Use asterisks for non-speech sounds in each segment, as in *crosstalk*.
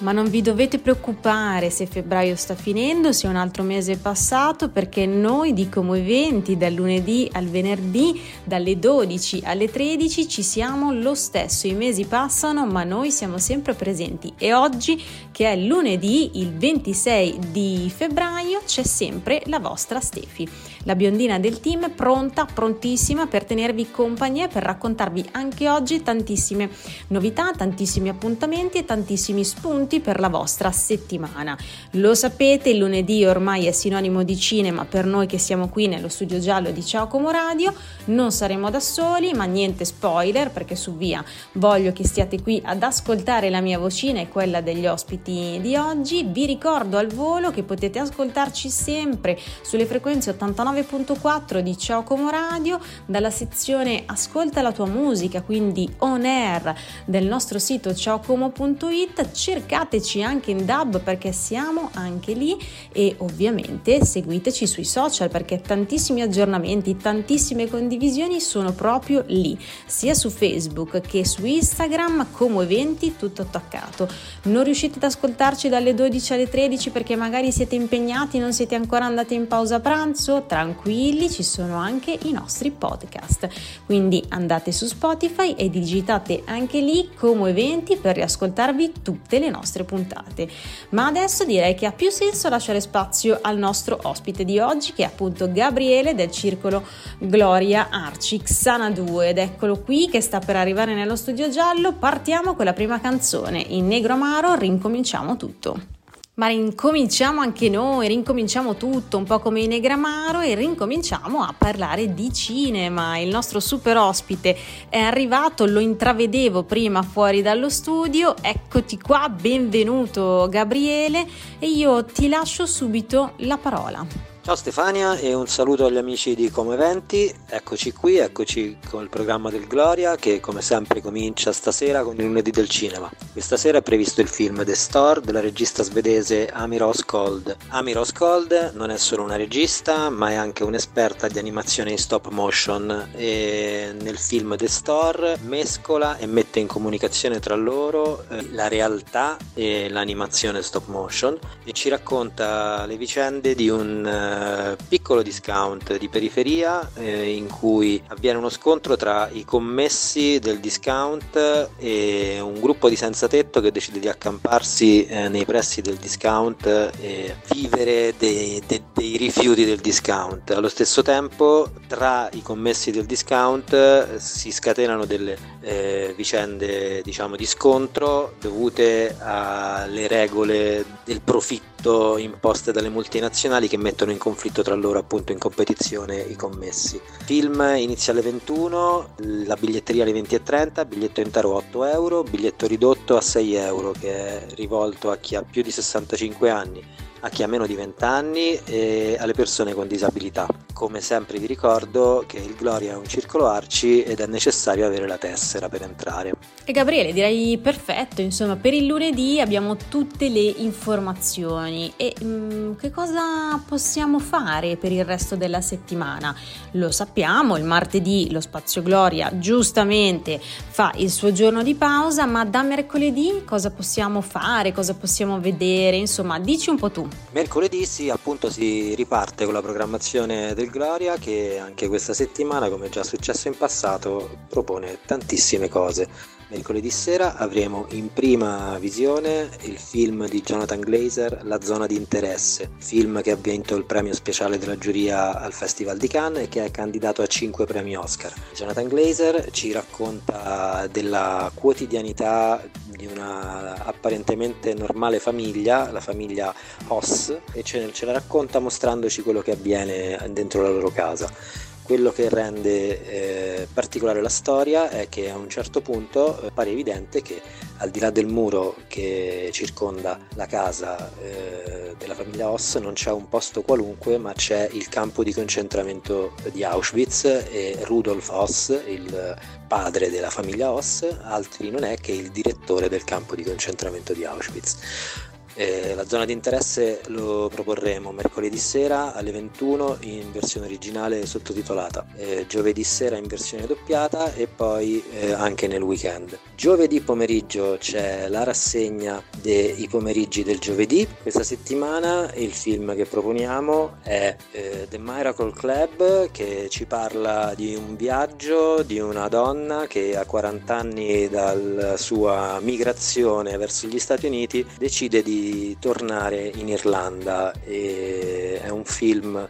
Ma non vi dovete preoccupare se febbraio sta finendo, se un altro mese è passato, perché noi di Como Eventi dal lunedì al venerdì, dalle 12 alle 13 ci siamo lo stesso. I mesi passano, ma noi siamo sempre presenti. E oggi, che è lunedì, il 26 di febbraio, c'è sempre la vostra Stefi, la biondina del team, pronta, prontissima per tenervi compagnia e per raccontarvi anche oggi tantissime novità, tantissimi appuntamenti e tantissimi spunti per la vostra settimana. Lo sapete, il lunedì ormai è sinonimo di cinema per noi che siamo qui nello studio giallo di Ciao Como Radio. Non saremo da soli, ma niente spoiler perché su via voglio che stiate qui ad ascoltare la mia vocina e quella degli ospiti di oggi. Vi ricordo al volo che potete ascoltarci sempre sulle frequenze 89.4 di Ciao Como Radio dalla sezione Ascolta la tua musica, quindi on air del nostro sito ciaocomo.it. Cercate cercateci anche in DAB perché siamo anche lì e ovviamente seguiteci sui social perché tantissimi aggiornamenti, tantissime condivisioni sono proprio lì, sia su Facebook che su Instagram come eventi tutto attaccato. Non riuscite ad ascoltarci dalle 12 alle 13 perché magari siete impegnati, non siete ancora andati in pausa pranzo? Tranquilli, ci sono anche i nostri podcast. Quindi andate su Spotify e digitate anche lì come eventi per riascoltarvi tutte le nostre puntate. Ma adesso direi che ha più senso lasciare spazio al nostro ospite di oggi, che è appunto Gabriele del circolo Gloria Arci Xana 2 ed eccolo qui che sta per arrivare nello studio giallo. Partiamo con la prima canzone. In negro amaro rincominciamo tutto. Ma rincominciamo anche noi, rincominciamo tutto, un po' come in Negramaro e rincominciamo a parlare di cinema. Il nostro super ospite è arrivato, lo intravedevo prima fuori dallo studio, eccoti qua, benvenuto Gabriele e io ti lascio subito la parola. Ciao Stefania e un saluto agli amici di Come Eventi, eccoci qui, eccoci con il programma del Gloria che come sempre comincia stasera con il lunedì del cinema. Questa sera è previsto il film The Store della regista svedese Ami Roskold. Ami Roskold non è solo una regista ma è anche un'esperta di animazione in stop motion e nel film The Store mescola e mette in comunicazione tra loro eh, la realtà e l'animazione stop motion e ci racconta le vicende di un eh, piccolo discount di periferia eh, in cui avviene uno scontro tra i commessi del discount e un gruppo di senza tetto che decide di accamparsi eh, nei pressi del discount e vivere dei, dei, dei, rifiuti del discount. Allo stesso tempo tra i commessi del discount eh, si scatenano delle eh, vicende diciamo di scontro dovute alle regole del profitto imposte dalle multinazionali che mettono in conflitto tra loro appunto in competizione i commessi. Film inizia alle 21, la biglietteria alle 20.30, biglietto intero 8 euro, biglietto ridotto a 6 euro che è rivolto a chi ha più di 65 anni a chi ha meno di 20 anni e alle persone con disabilità. Come sempre vi ricordo che il Gloria è un circolo arci ed è necessario avere la tessera per entrare. E Gabriele, direi perfetto, insomma, per il lunedì abbiamo tutte le informazioni e mh, mm, che cosa possiamo fare per il resto della settimana? Lo sappiamo, il martedì lo Spazio Gloria giustamente fa il suo giorno di pausa, ma da mercoledì cosa possiamo fare, cosa possiamo vedere? Insomma, dici un po' tu. Mercoledì sì, appunto si riparte con la programmazione del Gloria che anche questa settimana, come già successo in passato, propone tantissime cose. Mercoledì sera avremo in prima visione il film di Jonathan Glazer La zona di interesse, film che ha vinto il premio speciale della giuria al Festival di Cannes e che è candidato a 5 premi Oscar. Jonathan Glazer ci racconta della quotidianità di una apparentemente normale famiglia, la famiglia Hoss, e ce, ce la racconta mostrandoci quello che avviene dentro la loro casa Quello che rende eh, particolare la storia è che a un certo punto eh, pare evidente che al di là del muro che circonda la casa eh, della famiglia Oss non c'è un posto qualunque ma c'è il campo di concentramento di Auschwitz e Rudolf Oss, il padre della famiglia Oss, altri non è che il direttore del campo di concentramento di Auschwitz. Eh, la zona di interesse lo proporremo mercoledì sera alle 21 in versione originale sottotitolata, eh, giovedì sera in versione doppiata e poi eh, anche nel weekend. Giovedì pomeriggio c'è la rassegna dei pomeriggi del giovedì. Questa settimana il film che proponiamo è eh, The Miracle Club che ci parla di un viaggio di una donna che a 40 anni dalla sua migrazione verso gli Stati Uniti decide di tornare in Irlanda. E è un film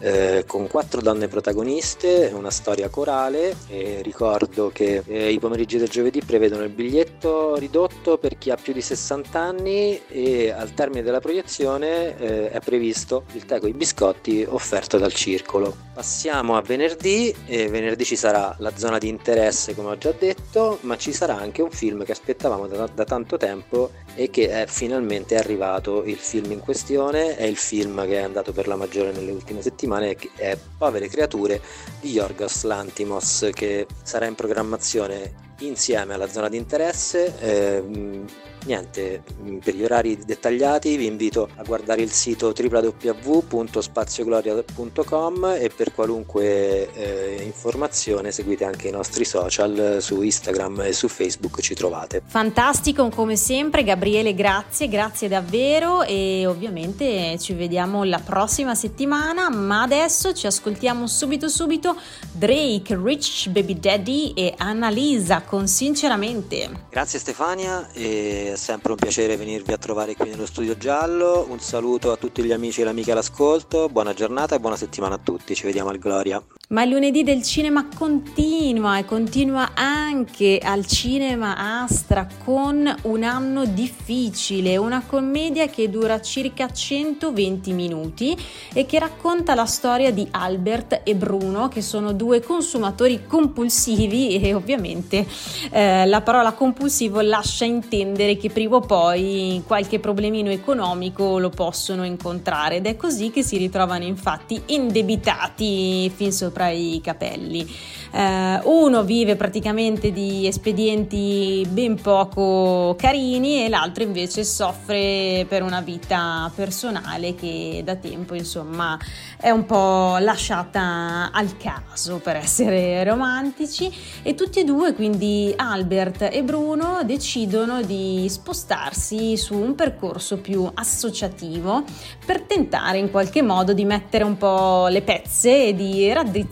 eh, con quattro donne protagoniste, una storia corale e ricordo che eh, i pomeriggi del giovedì prevedono il biglietto ridotto per chi ha più di 60 anni e al termine della proiezione eh, è previsto il tè con i biscotti offerto dal circolo. Passiamo a venerdì e venerdì ci sarà la zona di interesse come ho già detto, ma ci sarà anche un film che aspettavamo da, da tanto tempo e che è finalmente arrivato il film in questione, è il film che è andato per la maggiore nelle ultime settimane settimane è Povere creature di Yorgos Lantimos che sarà in programmazione insieme alla zona di interesse. Eh, niente, per gli orari dettagliati vi invito a guardare il sito www.spaziogloria.com e per qualunque eh, informazione seguite anche i nostri social su Instagram e su Facebook ci trovate. Fantastico come sempre Gabriele, grazie, grazie davvero e ovviamente ci vediamo la prossima settimana, ma adesso ci ascoltiamo subito subito Drake, Rich Baby Daddy e Annalisa con Sinceramente. Grazie Stefania e sempre un piacere venirvi a trovare qui nello studio giallo. Un saluto a tutti gli amici e le amiche all'ascolto. Buona giornata e buona settimana a tutti. Ci vediamo al Gloria. Ma il lunedì del cinema continua e continua anche al cinema Astra con un anno difficile, una commedia che dura circa 120 minuti e che racconta la storia di Albert e Bruno che sono due consumatori compulsivi *laughs* e ovviamente eh, la parola compulsivo lascia intendere che prima o poi qualche problemino economico lo possono incontrare ed è così che si ritrovano infatti indebitati fin sopra sopra i capelli. Eh, uno vive praticamente di espedienti ben poco carini e l'altro invece soffre per una vita personale che da tempo insomma è un po' lasciata al caso per essere romantici e tutti e due quindi Albert e Bruno decidono di spostarsi su un percorso più associativo per tentare in qualche modo di mettere un po' le pezze e di raddrizzare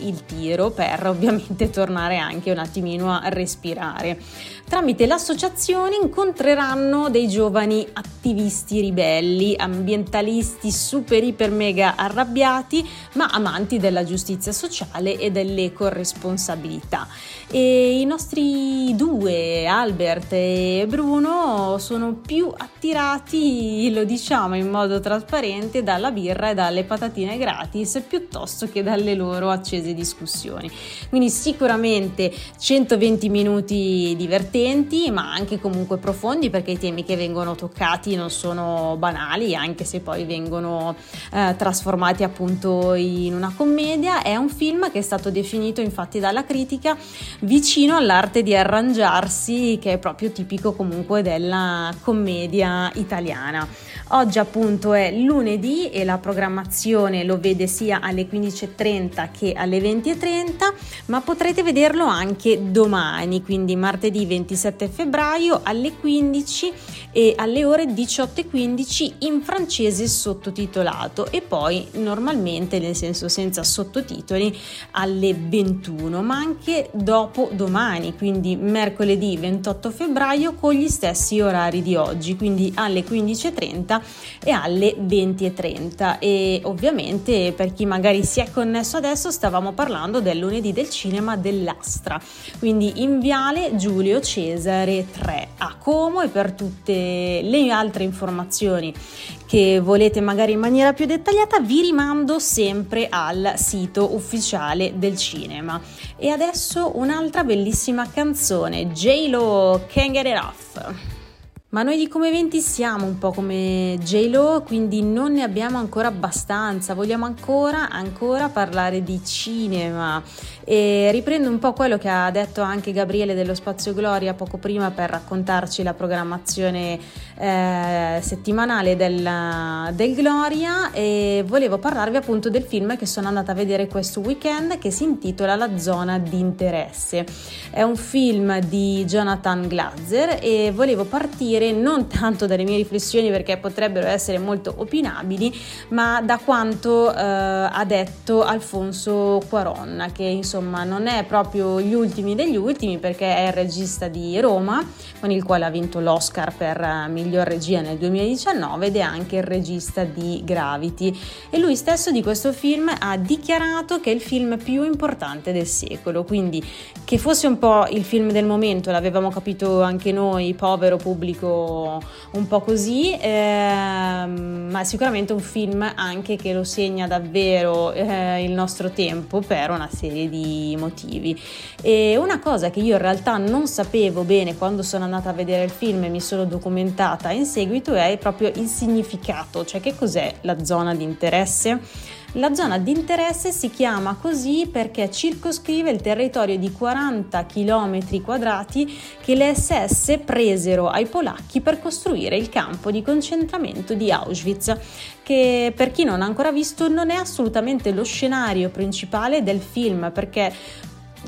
il tiro per ovviamente tornare anche un attimino a respirare. Tramite l'associazione incontreranno dei giovani attivisti ribelli, ambientalisti super iper mega arrabbiati, ma amanti della giustizia sociale e dell'ecoresponsabilità. E i nostri due, Albert e Bruno, sono più attirati, lo diciamo in modo trasparente, dalla birra e dalle patatine gratis piuttosto che dalle loro accese discussioni. Quindi sicuramente 120 minuti divertenti divertenti ma anche comunque profondi perché i temi che vengono toccati non sono banali anche se poi vengono eh, trasformati appunto in una commedia. È un film che è stato definito infatti dalla critica vicino all'arte di arrangiarsi che è proprio tipico comunque della commedia italiana oggi appunto è lunedì e la programmazione lo vede sia alle 15.30 che alle 20.30 ma potrete vederlo anche domani quindi martedì 20 27 febbraio alle 15 e alle ore 18.15 in francese sottotitolato e poi normalmente nel senso senza sottotitoli alle 21 ma anche dopo domani quindi mercoledì 28 febbraio con gli stessi orari di oggi quindi alle 15.30 20.30 e alle 20.30 e ovviamente per chi magari si è connesso adesso stavamo parlando del lunedì del cinema dell'Astra, quindi in Viale Giulio Cesare 3 a Como e per tutte le altre informazioni che volete magari in maniera più dettagliata vi rimando sempre al sito ufficiale del cinema. E adesso un'altra bellissima canzone, J-Lo Can't Get It Off. Ma noi di Come Eventi siamo un po' come J-Lo, quindi non ne abbiamo ancora abbastanza, vogliamo ancora, ancora parlare di cinema. E riprendo un po' quello che ha detto anche Gabriele dello Spazio Gloria poco prima per raccontarci la programmazione eh, settimanale del, del Gloria e volevo parlarvi appunto del film che sono andata a vedere questo weekend che si intitola La zona di interesse. È un film di Jonathan Glazer e volevo partire partire non tanto dalle mie riflessioni perché potrebbero essere molto opinabili, ma da quanto eh, ha detto Alfonso Cuaron, che insomma non è proprio gli ultimi degli ultimi perché è il regista di Roma, con il quale ha vinto l'Oscar per eh, miglior regia nel 2019 ed è anche il regista di Gravity. E lui stesso di questo film ha dichiarato che è il film più importante del secolo, quindi che fosse un po' il film del momento, l'avevamo capito anche noi, povero pubblico un po' così, ehm, ma sicuramente un film anche che lo segna davvero eh, il nostro tempo per una serie di motivi. E una cosa che io in realtà non sapevo bene quando sono andata a vedere il film e mi sono documentata in seguito è proprio il significato, cioè che cos'è la zona di interesse. La zona di interesse si chiama così perché circoscrive il territorio di 40 km quadrati che le SS presero ai polacchi per costruire il campo di concentramento di Auschwitz, che per chi non ha ancora visto non è assolutamente lo scenario principale del film perché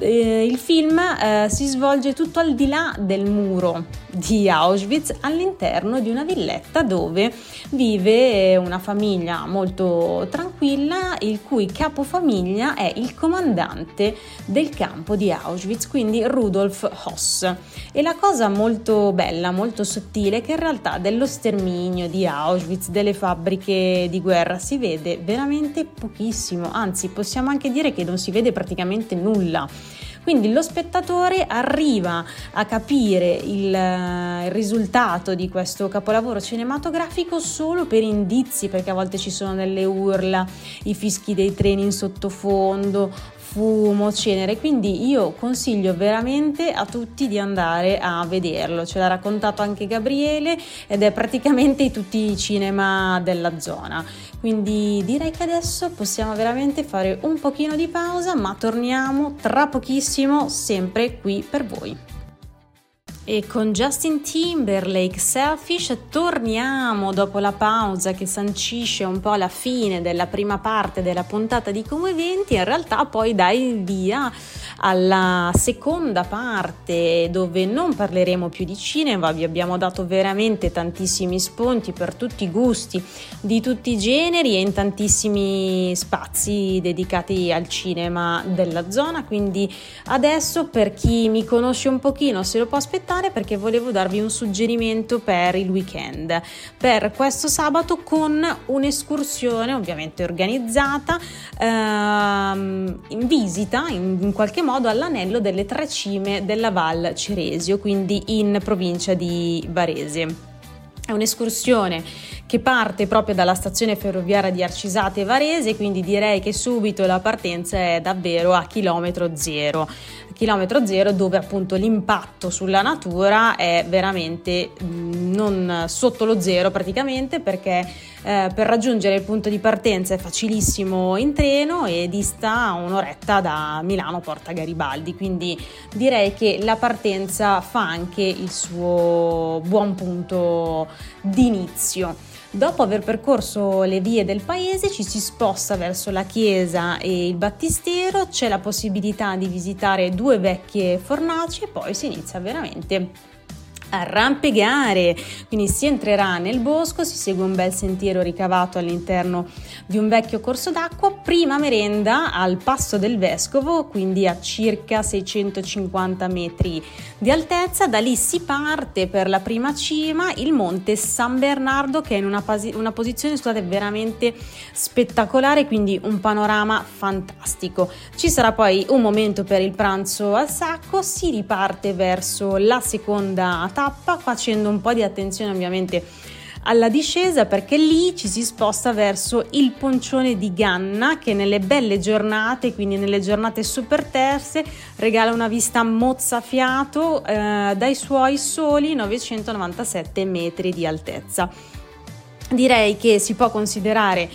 eh, il film eh, si svolge tutto al di là del muro di Auschwitz all'interno di una villetta dove vive una famiglia molto tranquilla il cui capofamiglia è il comandante del campo di Auschwitz, quindi Rudolf Hoss. E la cosa molto bella, molto sottile è che in realtà dello sterminio di Auschwitz, delle fabbriche di guerra si vede veramente pochissimo, anzi possiamo anche dire che non si vede praticamente nulla. Quindi lo spettatore arriva a capire il, eh, il, risultato di questo capolavoro cinematografico solo per indizi, perché a volte ci sono delle urla, i fischi dei treni in sottofondo, fumo, cenere, quindi io consiglio veramente a tutti di andare a vederlo, ce l'ha raccontato anche Gabriele ed è praticamente tutti i cinema della zona. Quindi direi che adesso possiamo veramente fare un pochino di pausa, ma torniamo tra pochissimo sempre qui per voi. E con Justin Timberlake Selfish torniamo dopo la pausa che sancisce un po' la fine della prima parte della puntata di Come Eventi, in realtà poi dai il via alla seconda parte dove non parleremo più di cinema, vi abbiamo dato veramente tantissimi spunti per tutti i gusti, di tutti i generi e in tantissimi spazi dedicati al cinema della zona, quindi adesso per chi mi conosce un pochino se lo può aspettare perché volevo darvi un suggerimento per il weekend, per questo sabato con un'escursione ovviamente organizzata ehm, in visita in, in qualche modo all'anello delle tre cime della Val Ceresio, quindi in provincia di Varese. È un'escursione che parte proprio dalla stazione ferroviaria di Arcisate Varese, quindi direi che subito la partenza è davvero a chilometro zero chilometro zero dove appunto l'impatto sulla natura è veramente mm, non sotto lo zero praticamente perché eh, per raggiungere il punto di partenza è facilissimo in treno e dista un'oretta da Milano Porta Garibaldi. Quindi direi che la partenza fa anche il suo buon punto d'inizio Dopo aver percorso le vie del paese ci si sposta verso la chiesa e il battistero, c'è la possibilità di visitare due vecchie fornaci e poi si inizia veramente arrampegare, quindi si entrerà nel bosco, si segue un bel sentiero ricavato all'interno di un vecchio corso d'acqua, prima merenda al passo del vescovo, quindi a circa 650 metri di altezza, da lì si parte per la prima cima, il monte San Bernardo che è in una, pasi- una posizione scusate, veramente spettacolare, quindi un panorama fantastico. Ci sarà poi un momento per il pranzo al sacco, si riparte verso la seconda tappa facendo un po' di attenzione ovviamente alla discesa perché lì ci si sposta verso il poncione di Ganna che nelle belle giornate, quindi nelle giornate super terse, regala una vista mozzafiato eh, dai suoi soli 997 metri di altezza. Direi che si può considerare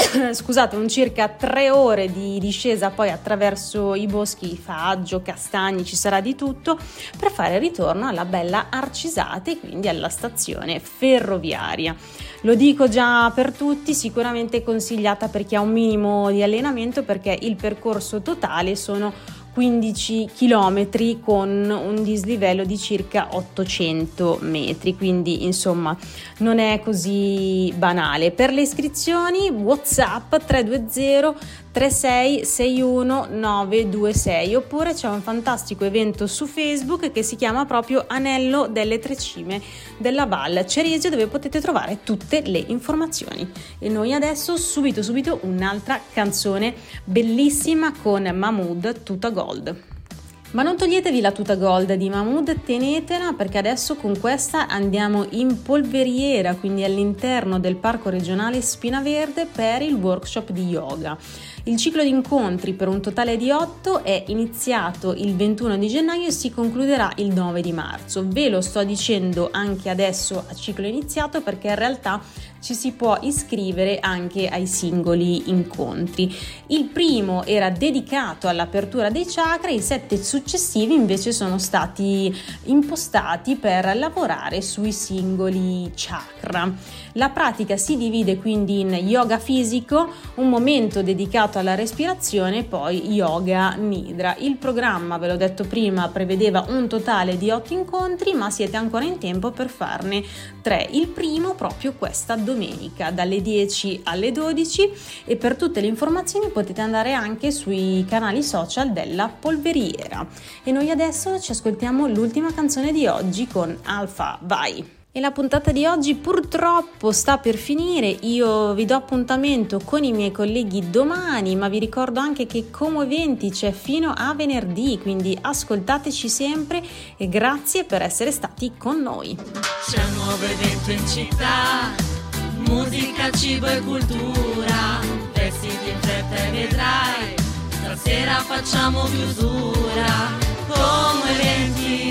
*coughs* scusate, un circa tre ore di discesa poi attraverso i boschi faggio, castagni, ci sarà di tutto per fare ritorno alla bella Arcisate, quindi alla stazione ferroviaria. Lo dico già per tutti, sicuramente consigliata per chi ha un minimo di allenamento perché il percorso totale sono 15 km con un dislivello di circa 800 metri, quindi insomma non è così banale. Per le iscrizioni WhatsApp 320 3661 926 oppure c'è un fantastico evento su Facebook che si chiama proprio Anello delle Tre Cime della Val Ceresio dove potete trovare tutte le informazioni. E noi adesso subito subito un'altra canzone bellissima con Mahmood Tuta Gold. Ma non toglietevi la tuta gold di Mahmood, tenetela perché adesso con questa andiamo in polveriera, quindi all'interno del parco regionale Spina Verde per il workshop di yoga. Il ciclo di incontri per un totale di 8 è iniziato il 21 di gennaio e si concluderà il 9 di marzo. Ve lo sto dicendo anche adesso a ciclo iniziato perché in realtà ci si può iscrivere anche ai singoli incontri. Il primo era dedicato all'apertura dei chakra, i sette successivi invece sono stati impostati per lavorare sui singoli chakra. La pratica si divide quindi in yoga fisico, un momento dedicato alla respirazione e poi yoga nidra. Il programma, ve l'ho detto prima, prevedeva un totale di otto incontri, ma siete ancora in tempo per farne tre. Il primo proprio questa domenica dalle 10 alle 12 e per tutte le informazioni potete andare anche sui canali social della polveriera. E noi adesso ci ascoltiamo l'ultima canzone di oggi con Alfa, vai! E la puntata di oggi purtroppo sta per finire, io vi do appuntamento con i miei colleghi domani, ma vi ricordo anche che Como Eventi c'è fino a venerdì, quindi ascoltateci sempre e grazie per essere stati con noi. C'è un nuovo evento in città, Musica, cibo e cultura, vestiti di fretta e vedrai, stasera facciamo chiusura, come eventi.